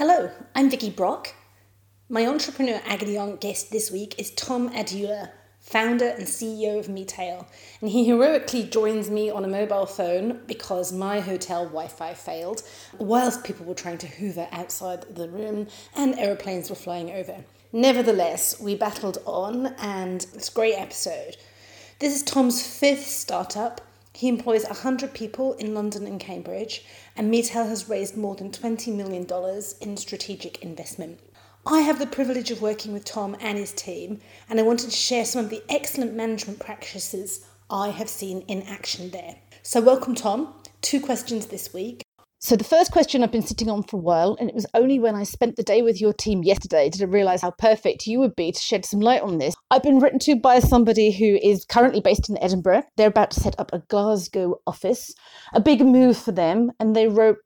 Hello, I'm Vicky Brock. My entrepreneur agony guest this week is Tom Adeyoola, founder and CEO of Metail, and he heroically joins me on a mobile phone because my hotel Wi Fi failed, whilst people were trying to hoover outside the room and aeroplanes were flying over. Nevertheless, we battled on, and it's a great episode. This is Tom's fifth startup. He employs 100 people in London and Cambridge, and Metail has raised more than $20 million in strategic investment. I have the privilege of working with Tom and his team, and I wanted to share some of the excellent management practices I have seen in action there. So, welcome, Tom. Two questions this week. So, the first question I've been sitting on for a while, and it was only when I spent the day with your team yesterday did I realize how perfect you would be to shed some light on this. I've been written to by somebody who is currently based in Edinburgh. They're about to set up a Glasgow office, a big move for them, and they wrote,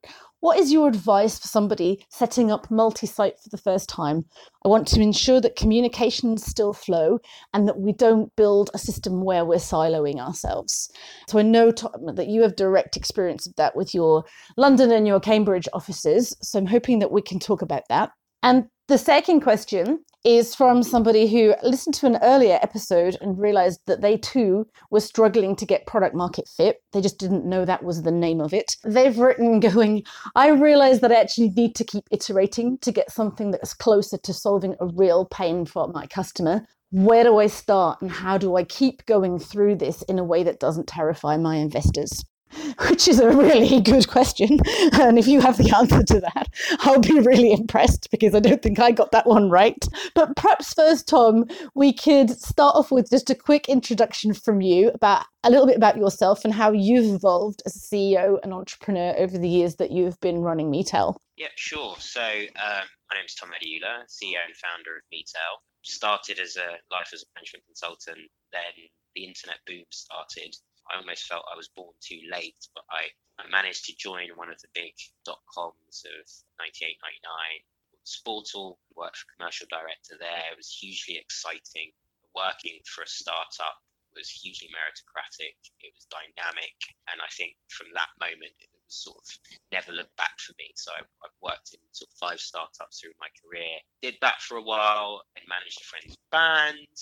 what is your advice for somebody setting up multi site for the first time? I want to ensure that communications still flow and that we don't build a system where we're siloing ourselves. So I know, Tom, that you have direct experience of that with your London and your Cambridge offices. So I'm hoping that we can talk about that. And the second question is from somebody who listened to an earlier episode and realized that they too were struggling to get product market fit. They just didn't know that was the name of it. They've written going, I realize that I actually need to keep iterating to get something that's closer to solving a real pain for my customer. Where do I start and how do I keep going through this in a way that doesn't terrify my investors? which is a really good question. And if you have the answer to that, I'll be really impressed because I don't think I got that one right. But perhaps first, Tom, we could start off with just a quick introduction from you about a little bit about yourself and how you've evolved as a CEO and entrepreneur over the years that you've been running Metail. Yeah, sure. So um, my name is Tom Adeyoola, CEO and founder of Metail. Started as a life as a management consultant, then the internet boom started I almost felt I was born too late, but I, I managed to join one of the big dot coms of 98, 99. Sportal, worked for commercial director there. It was hugely exciting. Working for a startup was hugely meritocratic. It was dynamic, and I think from that moment it was sort of never looked back for me. So I've, I've worked in sort of five startups through my career. Did that for a while and managed a friend's band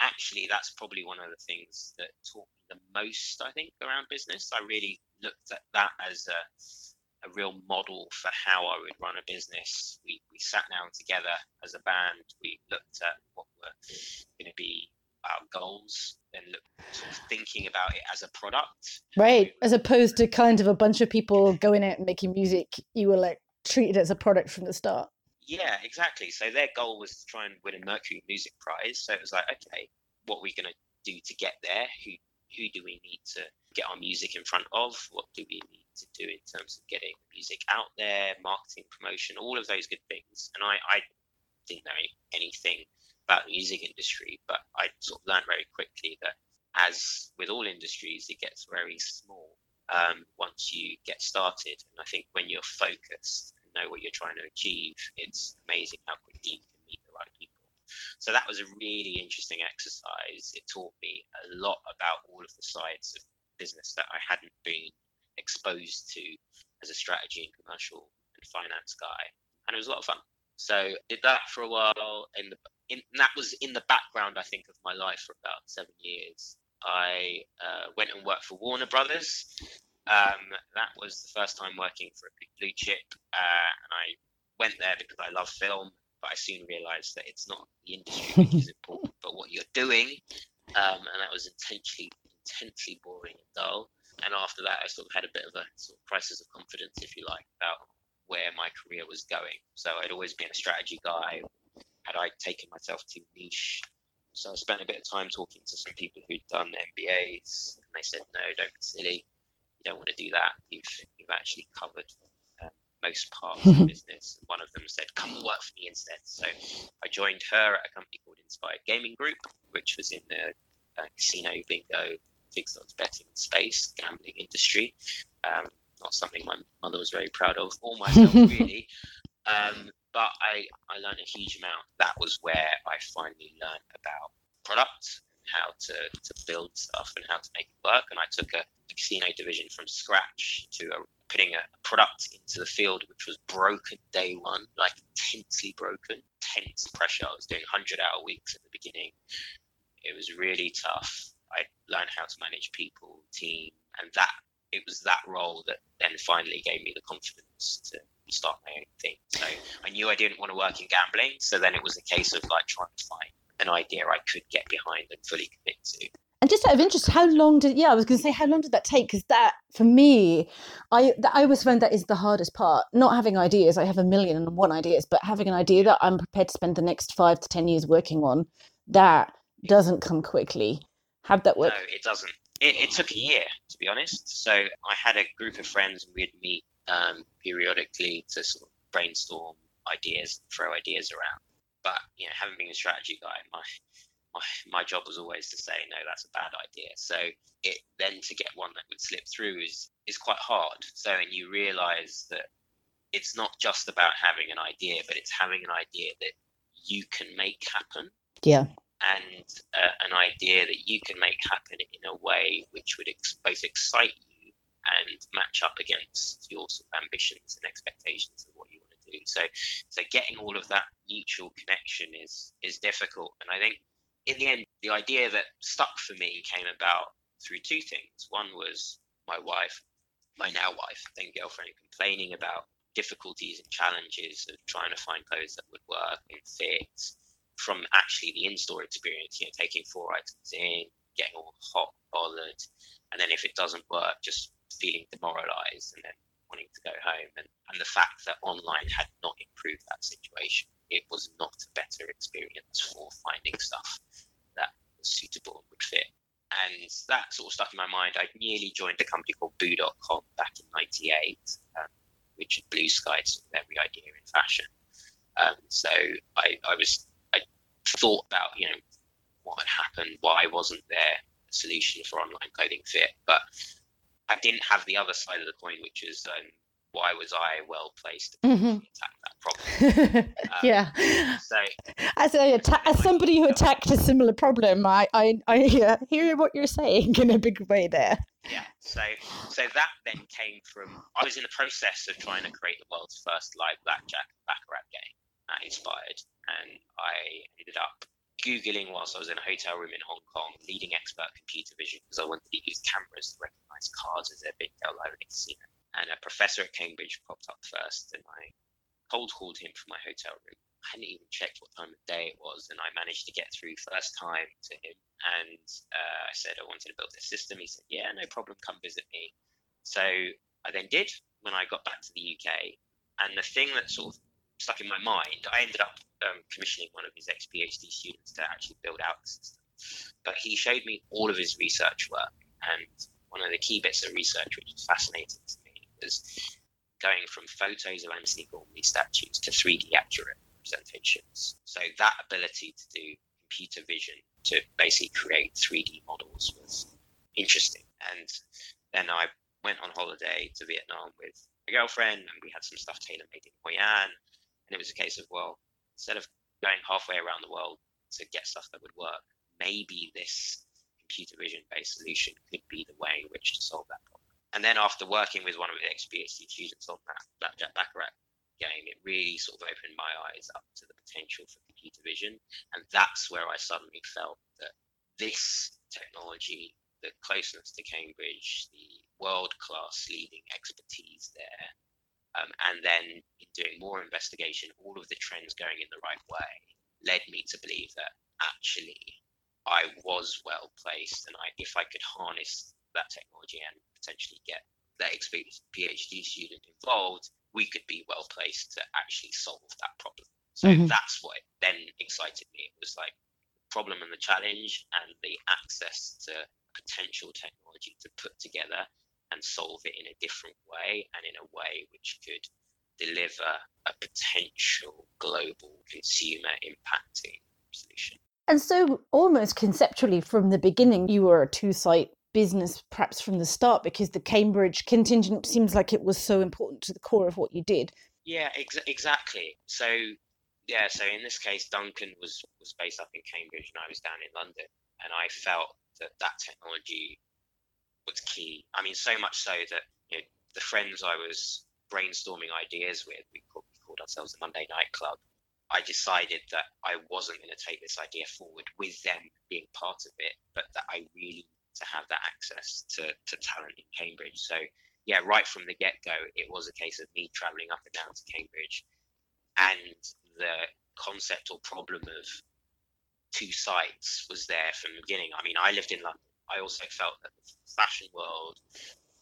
actually that's probably one of the things that taught me the most i think around business. I really looked at that as a, a real model for how i would run a business. We, we sat down together as a band. We looked at what were going to be our goals and look, sort of thinking about it as a product. Right as opposed to kind of a bunch of people going out and making music you were like treated as a product from the start yeah, exactly. So their goal was to try and win a Mercury Music Prize. So it was like, okay, what are we going to do to get there? Who who do we need to get our music in front of? What do we need to do in terms of getting music out there, marketing, promotion, all of those good things? And I, I didn't know anything about the music industry, but I sort of learned very quickly that as with all industries, it gets very small um, once you get started. And I think when you're focused know what you're trying to achieve, it's amazing how quickly you can meet the right people. So that was a really interesting exercise. It taught me a lot about all of the sides of business that I hadn't been exposed to as a strategy and commercial and finance guy, and it was a lot of fun. So did that for a while, and that was in the background, I think, of my life for about seven years. I uh, went and worked for Warner Brothers, um, that was the first time working for a big blue chip, uh, and I went there because I love film, but I soon realised that it's not the industry which is important, but what you're doing, um, and that was intensely, intensely boring and dull. And after that, I sort of had a bit of a sort of crisis of confidence, if you like, about where my career was going. So I'd always been a strategy guy. Had I taken myself too niche? So I spent a bit of time talking to some people who'd done MBAs, and they said, "No, don't be silly don't want to do that. You've you've actually covered uh, most parts of the business. One of them said, "Come work for me instead." So I joined her at a company called Inspired Gaming Group, which was in the uh, casino, bingo, fixed odds betting space, gambling industry. Um, not something my mother was very proud of, or myself really. Um, but I, I learned a huge amount. That was where I finally learned about product how to, to build stuff and how to make it work. And I took a, a casino division from scratch to a, putting a product into the field which was broken day one, like intensely broken, tense pressure. I was doing 100 hour weeks at the beginning. It was really tough. I learned how to manage people, team, and that it was that role that then finally gave me the confidence to start my own thing. So I knew I didn't want to work in gambling. So then it was a case of like trying to find an idea I could get behind and fully commit to. And just out of interest, how long did yeah, I was going to say how long did that take? Because that for me, I I always find that is the hardest part. Not having ideas, I have a million and one ideas, but having an idea that I'm prepared to spend the next five to ten years working on, that doesn't come quickly. Have that work? No, it doesn't. It, it took a year to be honest. So I had a group of friends and we'd meet um, periodically to sort of brainstorm ideas, throw ideas around. But you know, having been a strategy guy, my my, my job was always to say no that's a bad idea. So it then to get one that would slip through is is quite hard. So and you realize that it's not just about having an idea but it's having an idea that you can make happen. Yeah. And uh, an idea that you can make happen in a way which would ex- both excite you and match up against your sort of ambitions and expectations of what you so so getting all of that mutual connection is is difficult and i think in the end, the idea that stuck for me came about through two things. One was my wife, my now wife, then girlfriend, complaining about difficulties and challenges of trying to find clothes that would work and fit from actually the in-store experience, you know, taking four items in, getting all hot, bothered, and then if it doesn't work, just feeling demoralized and then wanting to go home. And, and the fact that online had not improved that situation it was not a better experience for finding stuff that was suitable and would fit. And that sort of stuck in my mind. I'd nearly joined a company called Boo.com back in '98, um, which blue skied sort of every idea in fashion. Um, so I, I was I thought about you know what had happened, why wasn't there a solution for online clothing fit, but I didn't have the other side of the coin, which is um, why was I well placed to mm-hmm. attack that problem? um, yeah. So, as atta- as somebody who attacked a similar problem, I I, I uh, hear what you're saying in a big way there. Yeah. So so that then came from I was in the process of trying to create the world's first live blackjack baccarat game that inspired, and I ended up googling whilst I was in a hotel room in Hong Kong, leading expert computer vision because I wanted to use cameras to recognize cars as they're being dealt live in casino and a professor at Cambridge popped up first, and I cold called him from my hotel room. I hadn't even checked what time of day it was, and I managed to get through first time to him. And uh, I said I wanted to build this system. He said, "Yeah, no problem. Come visit me." So I then did when I got back to the UK. And the thing that sort of stuck in my mind, I ended up um, commissioning one of his ex PhD students to actually build out the system. But he showed me all of his research work, and one of the key bits of research which was fascinating to me was going from photos of Antony Gormley statues to 3D accurate representations. So that ability to do computer vision to basically create 3D models was interesting. And then I went on holiday to Vietnam with a girlfriend, and we had some stuff tailor made in Hoi An. And it was a case of, well, instead of going halfway around the world to get stuff that would work, maybe this computer vision based solution could be the way in which to solve that problem. And then after working with one of the ex-PhD students on that Blackjack Baccarat game, it really sort of opened my eyes up to the potential for computer vision. And that's where I suddenly felt that this technology, the closeness to Cambridge, the world-class leading expertise there, um, and then in doing more investigation, all of the trends going in the right way led me to believe that actually I was well placed, and I, if I could harness that technology and potentially get that experienced PhD student involved, we could be well placed to actually solve that problem. So mm-hmm. that's what then excited me. It was like the problem and the challenge and the access to potential technology to put together and solve it in a different way and in a way which could deliver a potential global consumer impacting solution. And so, almost conceptually, from the beginning, you were a two site business perhaps from the start because the Cambridge contingent seems like it was so important to the core of what you did. Yeah, ex- exactly. So yeah, so in this case, Duncan was was based up in Cambridge and I was down in London, and I felt that that technology was key. I mean, so much so that you know, the friends I was brainstorming ideas with, we called, we called ourselves the Monday Night Club. I decided that I wasn't going to take this idea forward with them being part of it, but that I really need to have that access to, to talent in Cambridge. So yeah, right from the get go, it was a case of me traveling up and down to Cambridge, and the concept or problem of two sites was there from the beginning. I mean, I lived in London. I also felt that the fashion world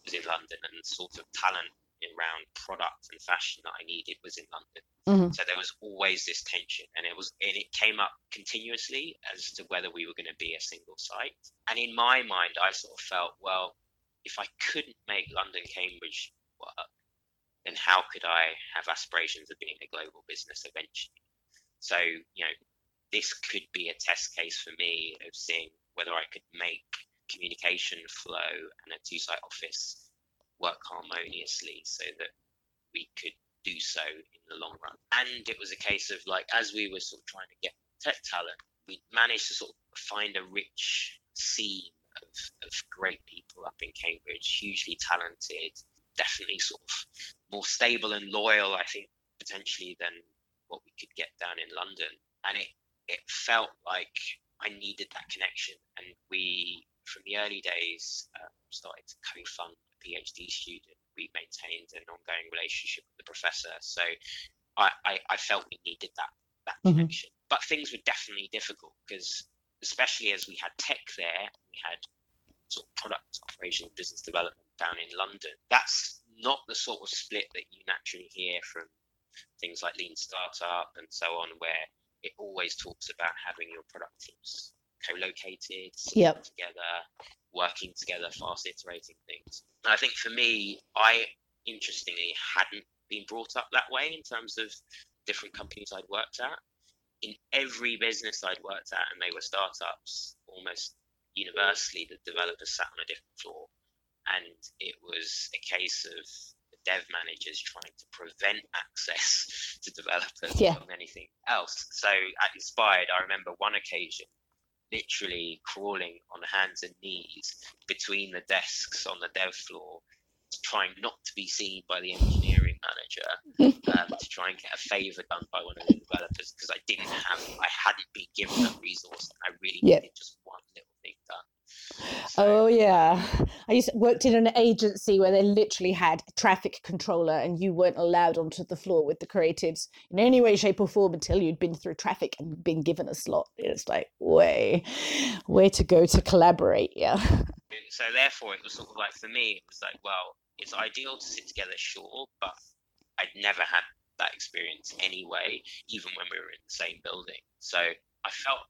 was in London, and sort of talent around product and fashion that I needed was in London. Mm-hmm. So there was always this tension, and it was and it came up continuously as to whether we were going to be a single site. And in my mind, I sort of felt, well, if I couldn't make London Cambridge work, then how could I have aspirations of being a global business eventually? So you know, this could be a test case for me of seeing whether I could make communication flow and a two-site office work harmoniously so that we could do so in the long run. And it was a case of like, as we were sort of trying to get tech talent, we managed to sort of find a rich seam of, of great people up in Cambridge, hugely talented, definitely sort of more stable and loyal, I think, potentially than what we could get down in London. And it, it felt like I needed that connection. And we, from the early days, um, started to co fund a PhD student, we maintained an ongoing relationship with the professor. So I, I, I felt we needed that that mm-hmm. connection. But things were definitely difficult because especially as we had tech there, we had sort of product operation business development down in London. That's not the sort of split that you naturally hear from things like lean startup and so on, where it always talks about having your product teams co-located, yep. together, working together, fast iterating things. And I think for me, I interestingly hadn't been brought up that way in terms of different companies I'd worked at. In every business I'd worked at, and they were startups, almost universally the developers sat on a different floor. And it was a case of the dev managers trying to prevent access to developers yeah. than anything else. So at Inspired, I remember one occasion literally crawling on hands and knees between the desks on the dev floor, trying not to be seen by the engineering manager, um, to try and get a favor done by one of the developers because I didn't have, I hadn't been given that resource, and I really yep. needed just one little thing done. So, oh yeah, I used to, worked in an agency where they literally had a traffic controller, and you weren't allowed onto the floor with the creatives in any way, shape, or form until you'd been through traffic and been given a slot. It's like way, way to go to collaborate. Yeah. So therefore, it was sort of like for me, it was like, well, it's ideal to sit together, sure, but I'd never had that experience anyway, even when we were in the same building. So I felt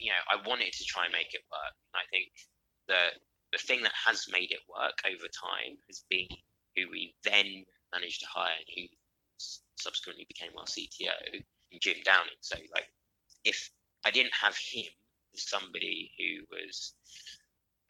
you know, I wanted to try and make it work. And I think the the thing that has made it work over time has been who we then managed to hire and who subsequently became our CTO, Jim Downing. So like if I didn't have him as somebody who was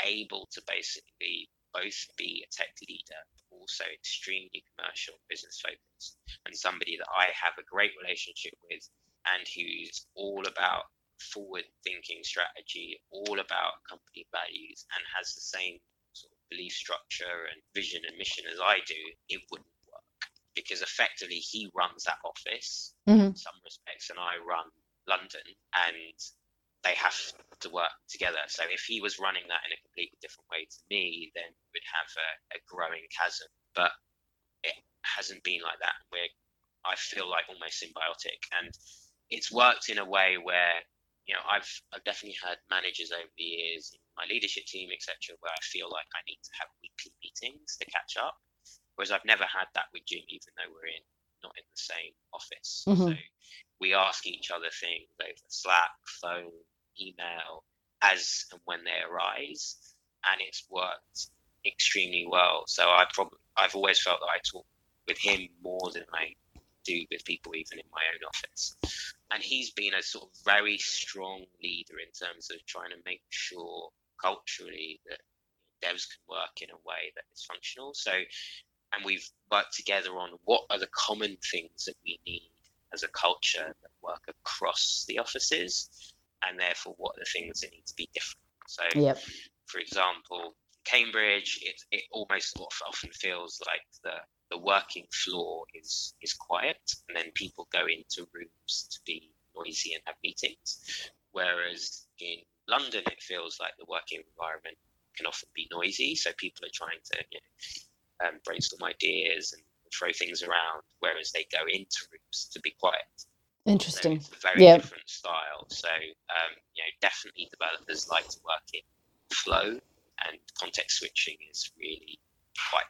able to basically both be a tech leader but also extremely commercial business focused and somebody that I have a great relationship with and who's all about forward thinking strategy, all about company values, and has the same sort of belief structure and vision and mission as I do, it wouldn't work because effectively he runs that office mm-hmm. in some respects, and I run London, and they have to work together. So if he was running that in a completely different way to me, then we'd have a, a growing chasm. But it hasn't been like that. We're I feel like almost symbiotic, and it's worked in a way where you know, I've I've definitely had managers over the years in my leadership team, etc., where I feel like I need to have weekly meetings to catch up. Whereas I've never had that with Jim, even though we're in not in the same office. Mm-hmm. So we ask each other things over Slack, phone, email, as and when they arise, and it's worked extremely well. So I probably I've always felt that I talk with him more than I do with people even in my own office. And he's been a sort of very strong leader in terms of trying to make sure culturally that devs can work in a way that is functional. So, and we've worked together on what are the common things that we need as a culture that work across the offices, and therefore what are the things that need to be different. So, yep. for example, Cambridge, it, it almost often feels like the, the working floor is, is quiet and then people go into rooms to be noisy and have meetings. Whereas in London, it feels like the working environment can often be noisy. So people are trying to you know, um, brainstorm ideas and throw things around, whereas they go into rooms to be quiet. Interesting. So it's a very yeah. different style. So um, you know, definitely developers like to work in flow, and context switching is really quite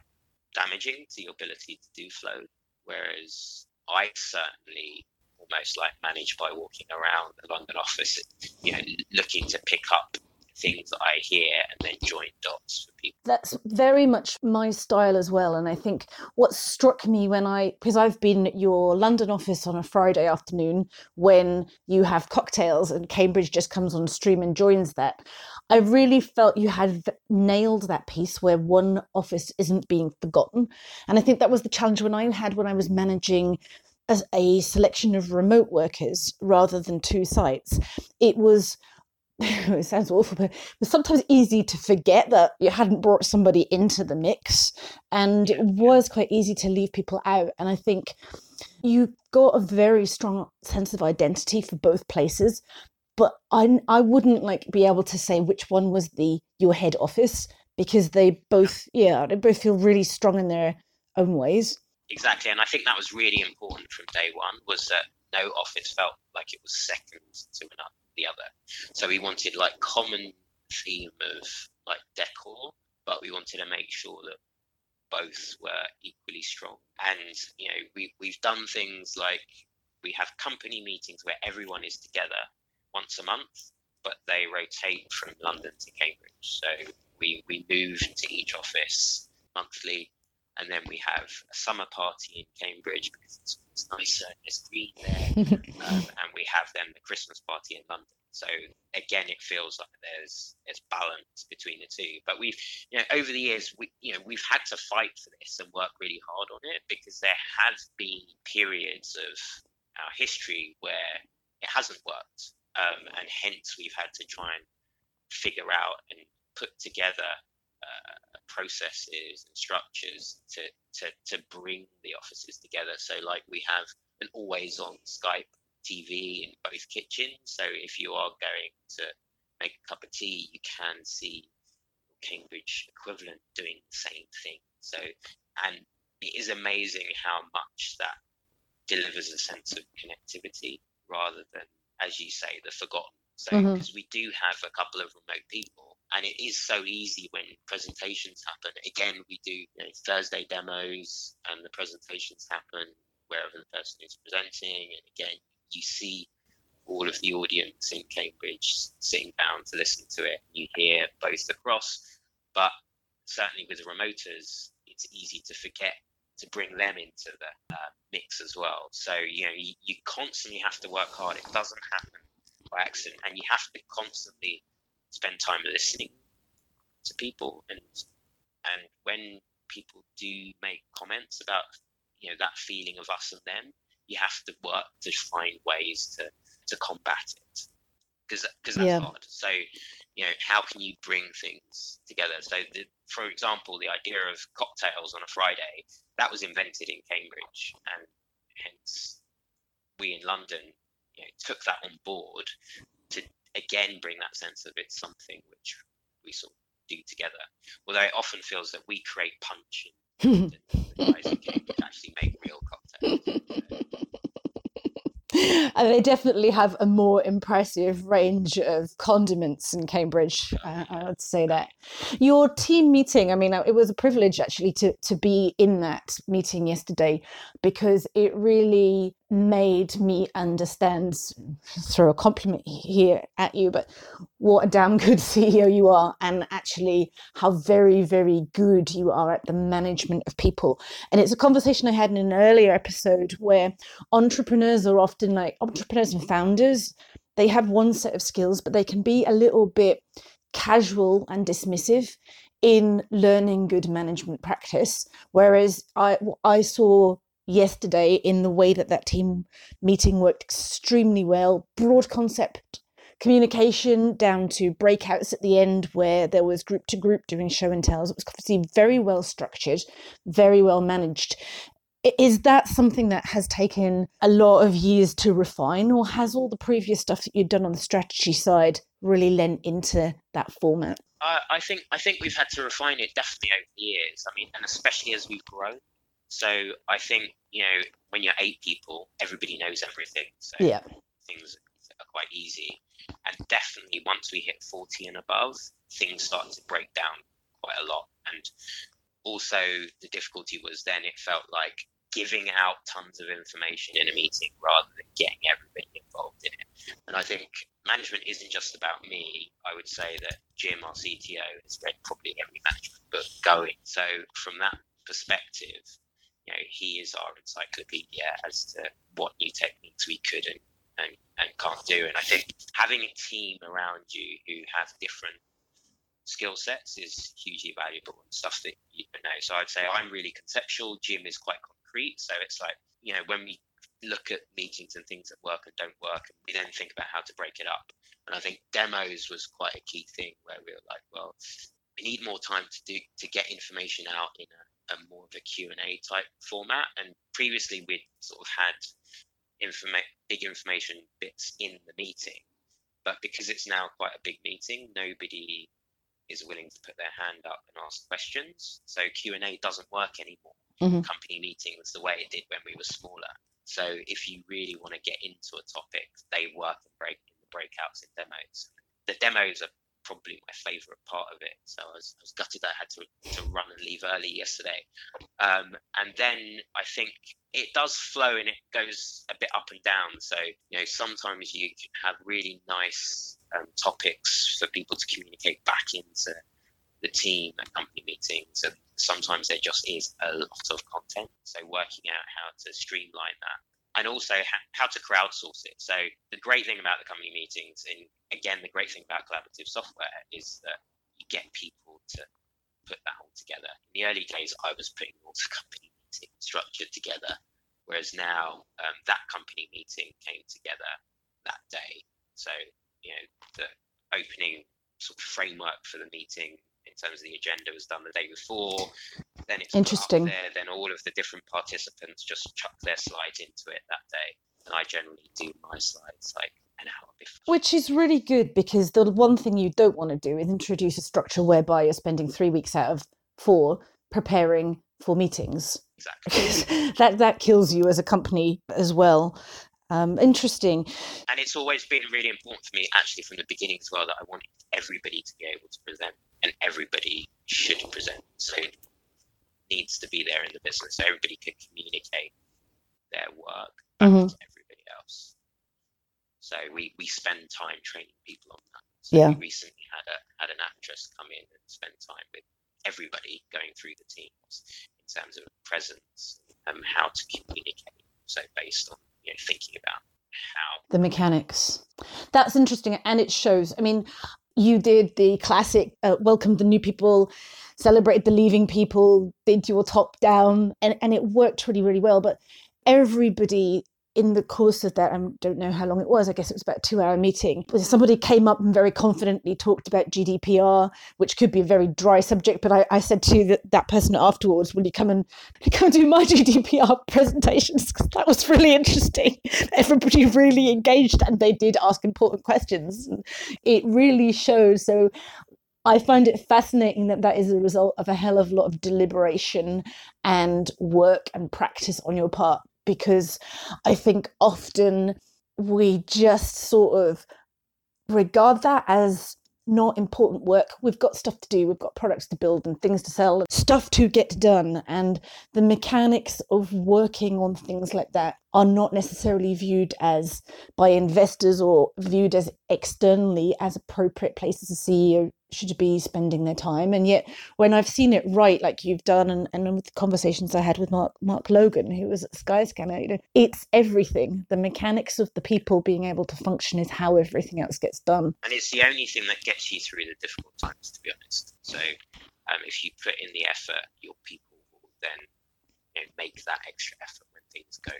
damaging to your ability to do flow. Whereas I certainly almost like manage by walking around the London office, you know, looking to pick up things that I hear and then join dots for people. That's very much my style as well. And I think what struck me when I, because I've been at your London office on a Friday afternoon when you have cocktails and Cambridge just comes on stream and joins that. I really felt you had nailed that piece where one office isn't being forgotten. And I think that was the challenge when I had when I was managing as a selection of remote workers rather than two sites. It was it sounds awful, but it was sometimes easy to forget that you hadn't brought somebody into the mix. And it was quite easy to leave people out. And I think you got a very strong sense of identity for both places. But I, I wouldn't like be able to say which one was the your head office because they both, yeah, they both feel really strong in their own ways. Exactly, and I think that was really important from day one. Was that no office felt like it was second to another the other. So we wanted like common theme of like decor, but we wanted to make sure that both were equally strong. And you know, we we've done things like we have company meetings where everyone is together once a month, but they rotate from London to Cambridge. So we we move to each office monthly and then we have a summer party in Cambridge because it's, it's nicer and it's green there, um, and we have then the Christmas party in London. So again, it feels like there's there's balance between the two. But we've you know over the years we you know we've had to fight for this and work really hard on it because there has been periods of our history where it hasn't worked, um, and hence we've had to try and figure out and put together uh, processes and structures to, to, to bring the offices together. So, like, we have an always on Skype TV in both kitchens. So, if you are going to make a cup of tea, you can see Cambridge equivalent doing the same thing. So, and it is amazing how much that delivers a sense of connectivity rather than, as you say, the forgotten. So, because mm-hmm. we do have a couple of remote people and it is so easy when presentations happen. Again, we do you know, Thursday demos, and the presentations happen wherever the person is presenting. And again, you see all of the audience in Cambridge sitting down to listen to it. You hear both across, but certainly with the remoters, it's easy to forget to bring them into the uh, mix as well. So you know, you, you constantly have to work hard. It doesn't happen by accident, and you have to constantly spend time listening to people. And and when people do make comments about you know that feeling of us and them you have to work to find ways to to combat it. Because because that's yeah. hard. So you know how can you bring things together? So the, for example the idea of cocktails on a friday that was invented in cambridge and hence we in london you know, took that on board again bring that sense of it's something which we sort of do together. Although it often feels that we create punch and guys actually make real cocktails. and they definitely have a more impressive range of condiments in Cambridge. Uh, I would say that your team meeting. I mean, it was a privilege actually to to be in that meeting yesterday because it really made me understand. through a compliment here at you, but what a damn good CEO you are, and actually how very very good you are at the management of people. And it's a conversation I had in an earlier episode where entrepreneurs are often like entrepreneurs and founders, they have one set of skills, but they can be a little bit casual and dismissive in learning good management practice. Whereas I, I saw yesterday in the way that that team meeting worked extremely well, broad concept communication down to breakouts at the end where there was group to group doing show and tells. It was obviously very well structured, very well managed. Is that something that has taken a lot of years to refine, or has all the previous stuff that you've done on the strategy side really lent into that format? Uh, I think I think we've had to refine it definitely over the years. I mean, and especially as we've grown. So I think you know when you're eight people, everybody knows everything. So yeah. things are quite easy. And definitely once we hit 40 and above, things start to break down quite a lot. And also the difficulty was then it felt like giving out tons of information in a meeting rather than getting everybody involved in it. And I think management isn't just about me. I would say that Jim, our CTO, has read probably every management book going. So from that perspective, know, he is our encyclopedia as to what new techniques we could and, and, and can't do. And I think having a team around you who have different skill sets is hugely valuable and stuff that you don't know. So I'd say I'm really conceptual. Jim is quite concrete. So it's like, you know, when we look at meetings and things that work and don't work, and we then think about how to break it up. And I think demos was quite a key thing where we were like, well, we need more time to do to get information out in a, a more of a Q&A type format. And previously we'd sort of had informa- big information bits in the meeting. But because it's now quite a big meeting, nobody is willing to put their hand up and ask questions. So Q&A doesn't work anymore. Mm-hmm. Company meetings the way it did when we were smaller. So if you really want to get into a topic, they work and break in the breakouts and demos. The demos are probably my favourite part of it. So I was, I was gutted I had to, to run and leave early yesterday. Um, and then I think it does flow and it goes a bit up and down. So, you know, sometimes you can have really nice um, topics for people to communicate back into the team at company meetings. And sometimes there just is a lot of content. So working out how to streamline that and also how to crowdsource it. So the great thing about the company meetings, and again, the great thing about collaborative software is that you get people to put that all together. In the early days, I was putting all the company meeting structure together, whereas now um, that company meeting came together that day. So you know the opening sort of framework for the meeting in terms of the agenda was done the day before. Then it's interesting. There, then all of the different participants just chuck their slides into it that day, and I generally do my slides like an hour before. Which is really good because the one thing you don't want to do is introduce a structure whereby you're spending three weeks out of four preparing for meetings. Exactly. that that kills you as a company as well. Um, interesting. And it's always been really important for me, actually, from the beginning as well, that I wanted everybody to be able to present and everybody should present. So needs to be there in the business. So everybody can communicate their work back mm-hmm. to everybody else. So we, we spend time training people on that. So yeah. we recently had a had an actress come in and spend time with everybody going through the teams in terms of presence and how to communicate. So based on you know thinking about how the mechanics. That's interesting, and it shows. I mean, you did the classic uh, welcome the new people celebrate the leaving people did your top down and, and it worked really really well. But everybody in the course of that, I don't know how long it was, I guess it was about a two hour meeting, somebody came up and very confidently talked about GDPR, which could be a very dry subject. But I, I said to that, that person afterwards, will you come and come and do my GDPR presentations? Because that was really interesting. Everybody really engaged and they did ask important questions. It really shows. So I find it fascinating that that is a result of a hell of a lot of deliberation and work and practice on your part because I think often we just sort of regard that as not important work. We've got stuff to do, we've got products to build and things to sell, stuff to get done. And the mechanics of working on things like that are not necessarily viewed as by investors or viewed as externally as appropriate places a CEO should be spending their time. And yet when I've seen it right, like you've done and, and with conversations I had with Mark Mark Logan, who was at Skyscanner, you know, it's everything. The mechanics of the people being able to function is how everything else gets done. And it's the only thing that gets you through the difficult times, to be honest. So um, if you put in the effort, your people will then you know, make that extra effort when things go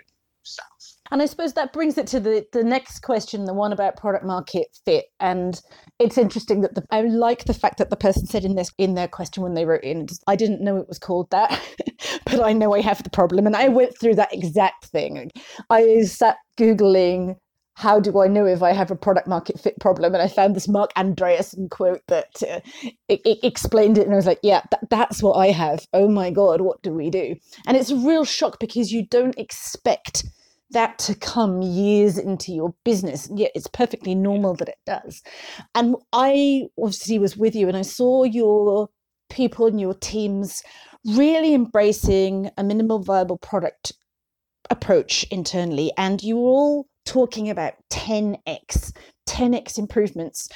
south. And I suppose that brings it to the, the next question, the one about product market fit. And it's interesting that the, I like the fact that the person said in this in their question when they wrote in, I didn't know it was called that, but I know I have the problem. And I went through that exact thing. I sat Googling how do I know if I have a product market fit problem? And I found this Marc Andreessen quote that uh, it, it, explained it. And I was like, yeah, th- that's what I have. Oh my God, what do we do? And it's a real shock because you don't expect that to come years into your business. And yet it's perfectly normal that it does. And I obviously was with you and I saw your people and your teams really embracing a minimal viable product approach internally. And you were all talking about 10x 10x improvements.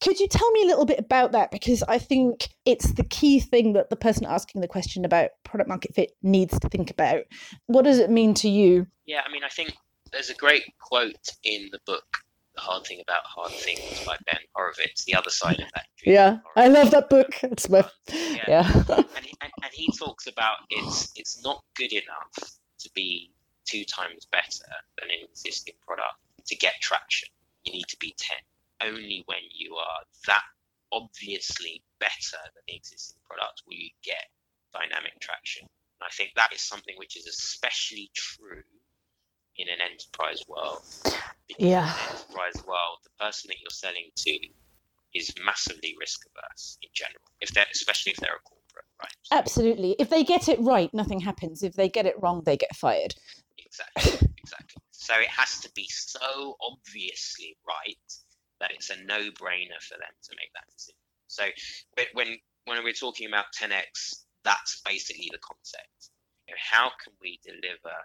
Could you tell me a little bit about that? Because I think it's the key thing that the person asking the question about product market fit needs to think about. What does it mean to you? Yeah, I mean, I think there's a great quote in the book, The Hard Thing About Hard Things by Ben Horowitz, The Other Side of That. Yeah, I love that book. It's my, um, yeah. yeah. and, he, and, and he talks about it's, it's not good enough to be two times better than an existing product to get traction you need to be 10. Only when you are that obviously better than the existing product will you get dynamic traction. And I think that is something which is especially true in an enterprise world. Because yeah. In an enterprise world, the person that you're selling to is massively risk averse in general, if they're especially if they're a corporate, right? Absolutely. If they get it right, nothing happens. If they get it wrong, they get fired. Exactly. Exactly. So it has to be so obviously right that it's a no-brainer for them to make that decision. So but when when we're talking about 10x, that's basically the concept. You know, how can we deliver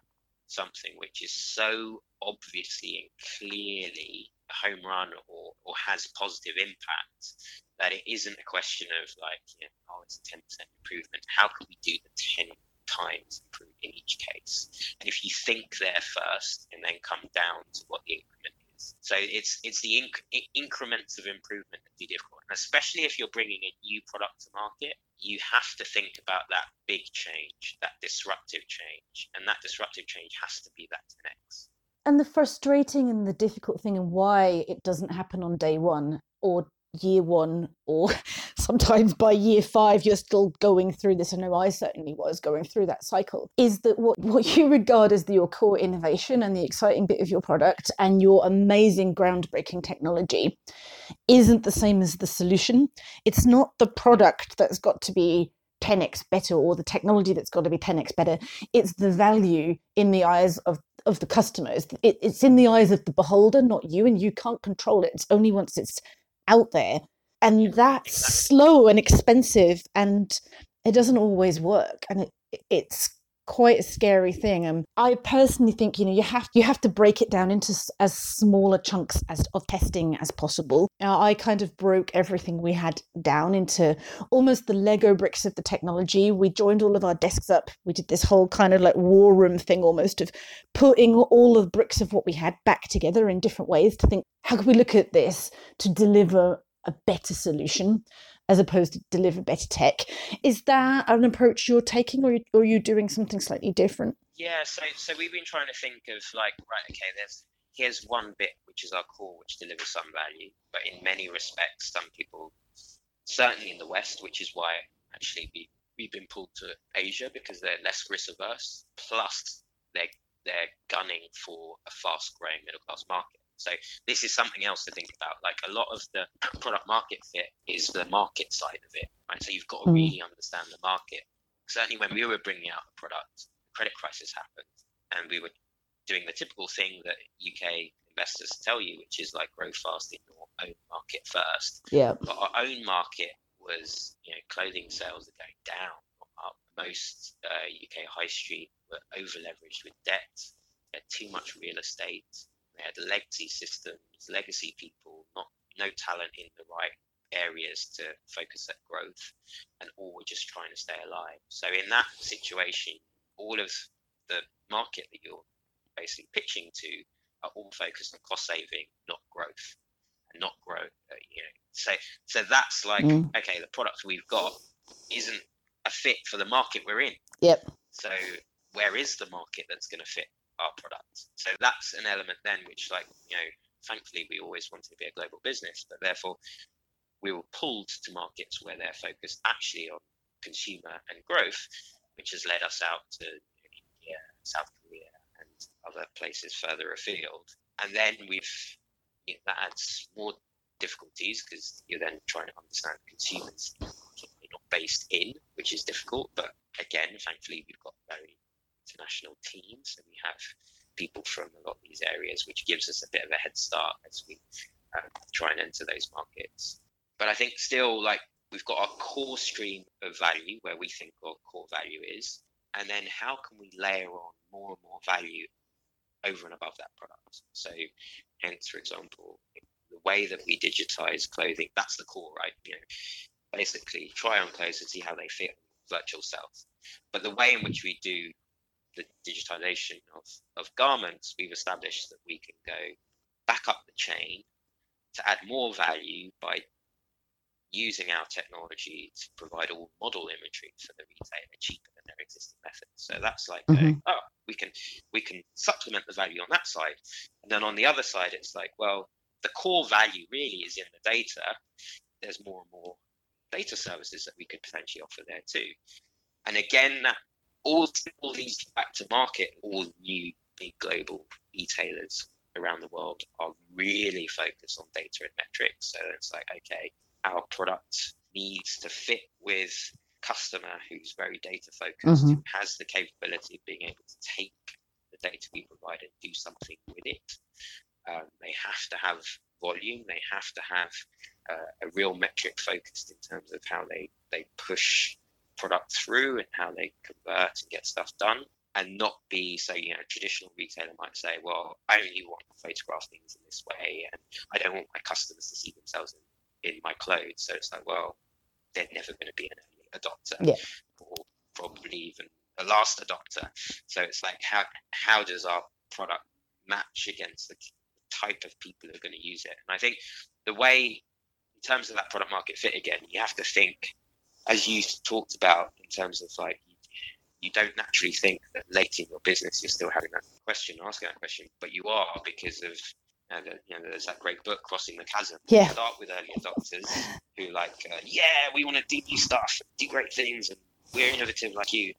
something which is so obviously and clearly a home run or, or has positive impact that it isn't a question of like, you know, oh, it's a 10% improvement. How can we do the 10 times improve in each case. And if you think there first and then come down to what the increment is, so it's it's the inc- increments of improvement that be difficult, and especially if you're bringing a new product to market, you have to think about that big change, that disruptive change, and that disruptive change has to be that 10x. And the frustrating and the difficult thing, and why it doesn't happen on day one or year one or sometimes by year five you're still going through this. I know i certainly was going through that cycle. Is that what, what you regard as the, your core innovation and the exciting bit of your product and your amazing groundbreaking technology isn't the same as the solution? It's not the product that's got to be 10x better or the technology that's got to be 10x better. It's the value in the eyes of of the customers. It, it's in the eyes of the beholder not you and you can't control it. It's only once it's out there and that's slow and expensive and it doesn't always work and it, it's quite a scary thing. And i personally think you know you have you have to break it down into as smaller chunks as of testing as possible. I kind of broke everything we had down into almost the lego bricks of the technology. We joined all of our desks up. We did this whole kind of like war room thing almost of putting all of the bricks of what we had back together in different ways to think how can we look at this to deliver a better solution as opposed to deliver better tech. Is that an approach you're taking, or, are you doing something slightly different? Yeah, so so we've been trying to think of like, right, okay, there's here's one bit which is our core, which delivers some value, but in many respects, some people, certainly in the West, which is why actually we we've been pulled to Asia because they're less risk averse. Plus, they're they're gunning for a fast growing middle class market. So this is something else to think about. Like a lot of the product market fit is the market side of it, right? So you've got to hmm. really understand the market. Certainly, when we were bringing out a product, the credit crisis happened, and we were doing the typical thing that UK investors tell you, which is like grow fast in your own market first. Yeah. But our own market was, you know, clothing sales are going down. Most uh, UK high street were over leveraged with debt. They had too much real estate they had legacy systems, legacy people, not no talent in the right areas to focus at growth, and all were just trying to stay alive. So in that situation, all of the market that you're basically pitching to are all focused on cost saving, not growth, and not growth. Uh, you know, so so that's like mm. okay, the product we've got isn't a fit for the market we're in. Yep. So where is the market that's going to fit our product. So that's an element then which like, you know, thankfully we always wanted to be a global business, but therefore we were pulled to markets where they're focused actually on consumer and growth, which has led us out to India, South Korea, and other places further afield. And then we've you know, that adds more difficulties because you're then trying to understand consumers not based in, which is difficult. But again, thankfully, we've got very international teams and we have people from a lot of these areas, which gives us a bit of a head start as we um, try and enter those markets. But I think still, like we've got our core stream of value where we think our core value is, and then how can we layer on more and more value over and above that product? So, hence, for example, the way that we digitize clothing, that's the core, right? You know, basically try on clothes and see how they fit virtual self. But the way in which we do the digitization of, of garments, we've established that we can go back up the chain to add more value by using our technology to provide all model imagery for the retailer cheaper than their existing methods. So that's like, mm-hmm. going, oh, we can we can supplement the value on that side, and then on the other side, it's like, well, the core value really is in the data. There's more and more data services that we could potentially offer there too. And again, that all all these back to market, all new big global retailers around the world are really focused on data and metrics. So it's like, okay, our product needs to fit with customer who's very data focused, mm-hmm. who has the capability of being able to take the data we provide and do something with it. Um, they have to have volume. They have to have uh, a real metric focused in terms of how they, they push product through and how they convert and get stuff done and not be so you know a traditional retailer might say well i only want to photograph things in this way and i don't want my customers to see themselves in, in my clothes. So it's like well they're never going to be an early adopter yeah. or probably even a last adopter. So it's like how how does our product match against the type of people who are going to use it? And i think the way in terms of that product market fit again you have to think as you talked about in terms of like you don't naturally think that late in your business you're still having that question, asking that question, but you are because of you know, you know there's that great book, Crossing the Chasm. Yeah. You start with early adopters who like, uh, yeah, we want to do new stuff, do great things, and we're innovative like you.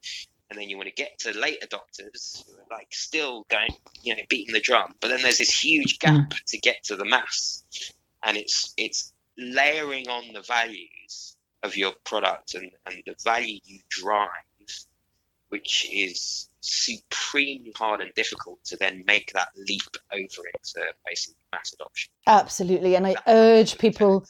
And then you want to get to late adopters who are like still going, you know, beating the drum. But then there's this huge gap mm. to get to the mass, and it's it's layering on the values of your product and, and the value you drive, which is supremely hard and difficult to then make that leap over into basically mass adoption. Absolutely. And I urge people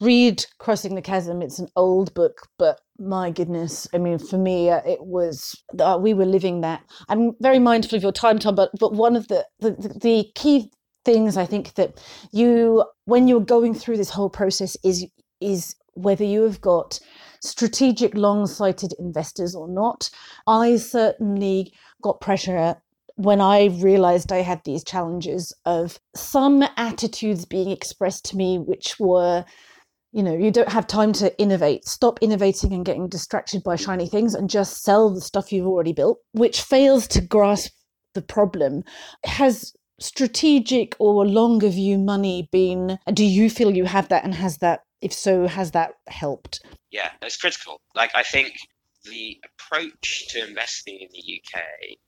read Crossing the Chasm. It's an old book, but my goodness, I mean, for me, uh, it was uh, we were living that. I'm very mindful of your time, Tom, but but one of the the, the key things I think that you when you're going through this whole process is is whether you have got strategic long sighted investors or not. I certainly got pressure when I realized I had these challenges of some attitudes being expressed to me, which were, you know, you don't have time to innovate. Stop innovating and getting distracted by shiny things and just sell the stuff you've already built, which fails to grasp the problem. Has strategic or longer view money been, do you feel you have that and has that if so, has that helped? Yeah, it's critical. Like, I think the approach to investing in the UK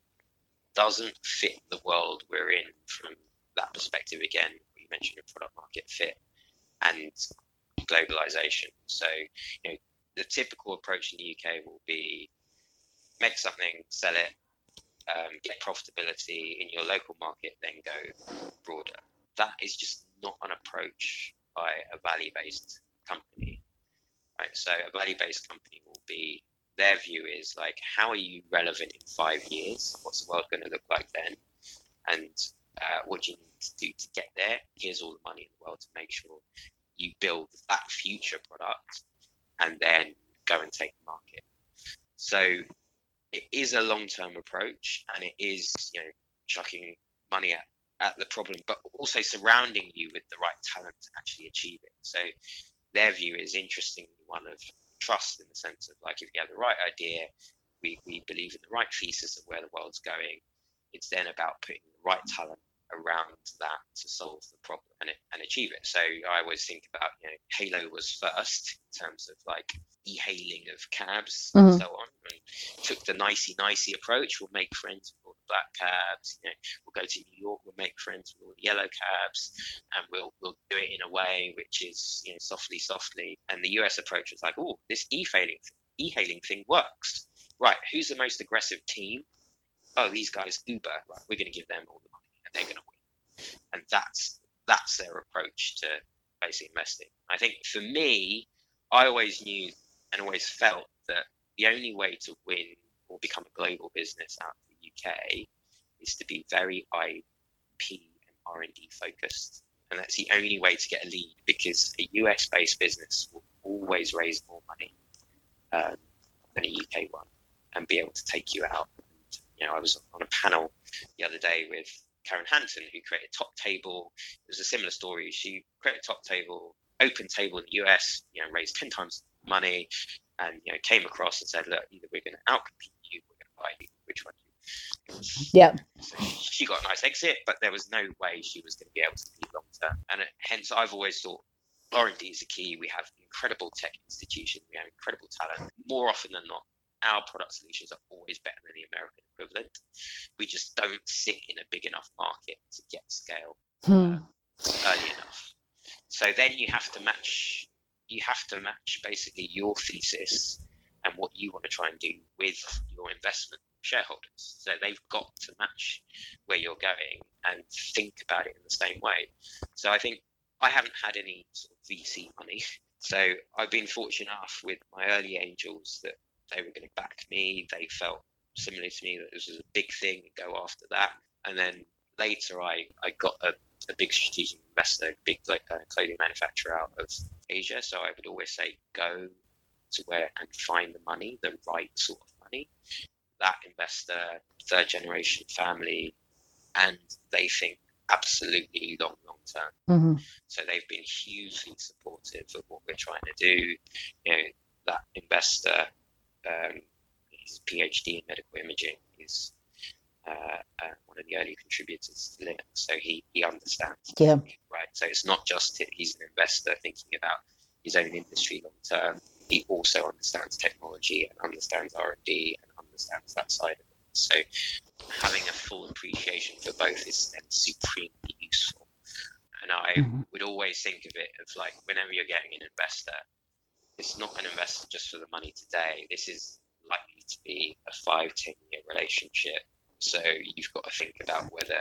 doesn't fit the world we're in from that perspective. Again, we mentioned a product market fit and globalization. So, you know, the typical approach in the UK will be make something, sell it, um, get profitability in your local market, then go broader. That is just not an approach by a value based company. Right. So a value based company will be their view is like how are you relevant in five years? What's the world going to look like then? And uh, what do you need to do to get there? Here's all the money in the world to make sure you build that future product and then go and take the market. So it is a long term approach and it is, you know, chucking money at at the problem, but also surrounding you with the right talent to actually achieve it. So their view is interestingly one of trust in the sense of like if you have the right idea, we, we believe in the right thesis of where the world's going. it's then about putting the right talent around that to solve the problem and, and achieve it. So I always think about, you know, Hailo was first in terms of like e-hailing of cabs mm-hmm. and so on. And took the nicey nicey approach. We'll make friends with all the black cabs. You know, we'll go to New York. We'll make friends with all the yellow cabs, and we'll we'll do it in a way which is you know softly, softly. And the US approach was like, oh, this e-hailing e-hailing thing works. Right, who's the most aggressive team? Oh, these guys, Uber. Right, we're going to give them all the money, and they're going to win. And that's that's their approach to basic investing. I think for me, I always knew and always felt that the only way to win or become a global business out of the UK is to be very IP and R&D focused. And that's the only way to get a lead because a US based business will always raise more money um, than a UK one and be able to take you out. You know, I was on a panel the other day with Karen Hanton, who created Top Table. It was a similar story. She created Top Table, OpenTable in the US, you know, raised 10 times money and, you know, came across and said, look, either we're going to outcompete you, we're going to buy you, which one yeah. She got a nice exit, but there was no way she was going to be able to be long term. And hence, I've always thought R&D is the key. We have incredible tech institutions. We have incredible talent. More often than not, our product solutions are always better than the American equivalent. We just don't sit in a big enough market to get scale hmm. uh, early enough. So then you have to match. You have to match basically your thesis and what you want to try and do with your investment shareholders. So they've got to match where you're going and think about it in the same way. So I think I haven't had any sort of VC money. So I've been fortunate enough with my early angels that they were going to back me. They felt similar to me that this was a big thing go after that. And then later, I, I got a, a big strategic investor, a big like, uh, clothing manufacturer out of Asia. So I would always say, go to where and find the money, the right sort of money. That investor, third generation family, and they think absolutely long, long term. Mm-hmm. So they've been hugely supportive of what we're trying to do. You know, that investor um, his PhD in medical imaging. He's uh, uh, one of the early contributors to Linux, so he, he understands. Yeah. Right. So it's not just he's an investor thinking about his own industry long term. He also understands technology and understands R and D and understands that side of it. So having a full appreciation for both is then supremely useful. And I mm-hmm. would always think of it as like whenever you're getting an investor, it's not an investment just for the money today. This is likely to be a five, ten year relationship. So you've got to think about whether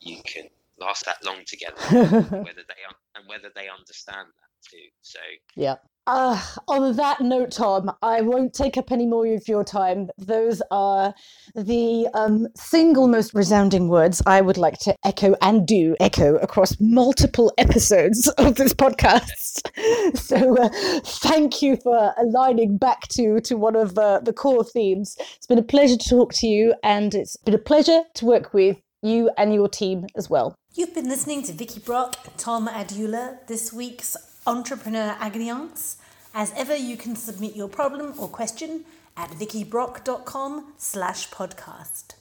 you can last that long together, whether they un- and whether they understand that too. So yeah, uh, on that note, Tom, I won't take up any more of your time. Those are the um, single most resounding words I would like to echo and do echo across multiple episodes of this podcast. so, uh, thank you for aligning back to to one of uh, the core themes. It's been a pleasure to talk to you, and it's been a pleasure to work with you and your team as well. You've been listening to Vicky Brock, Tom Adeyoola, this week's Entrepreneur Agony Aunts. As ever, you can submit your problem or question at vickybrock.com slash podcast.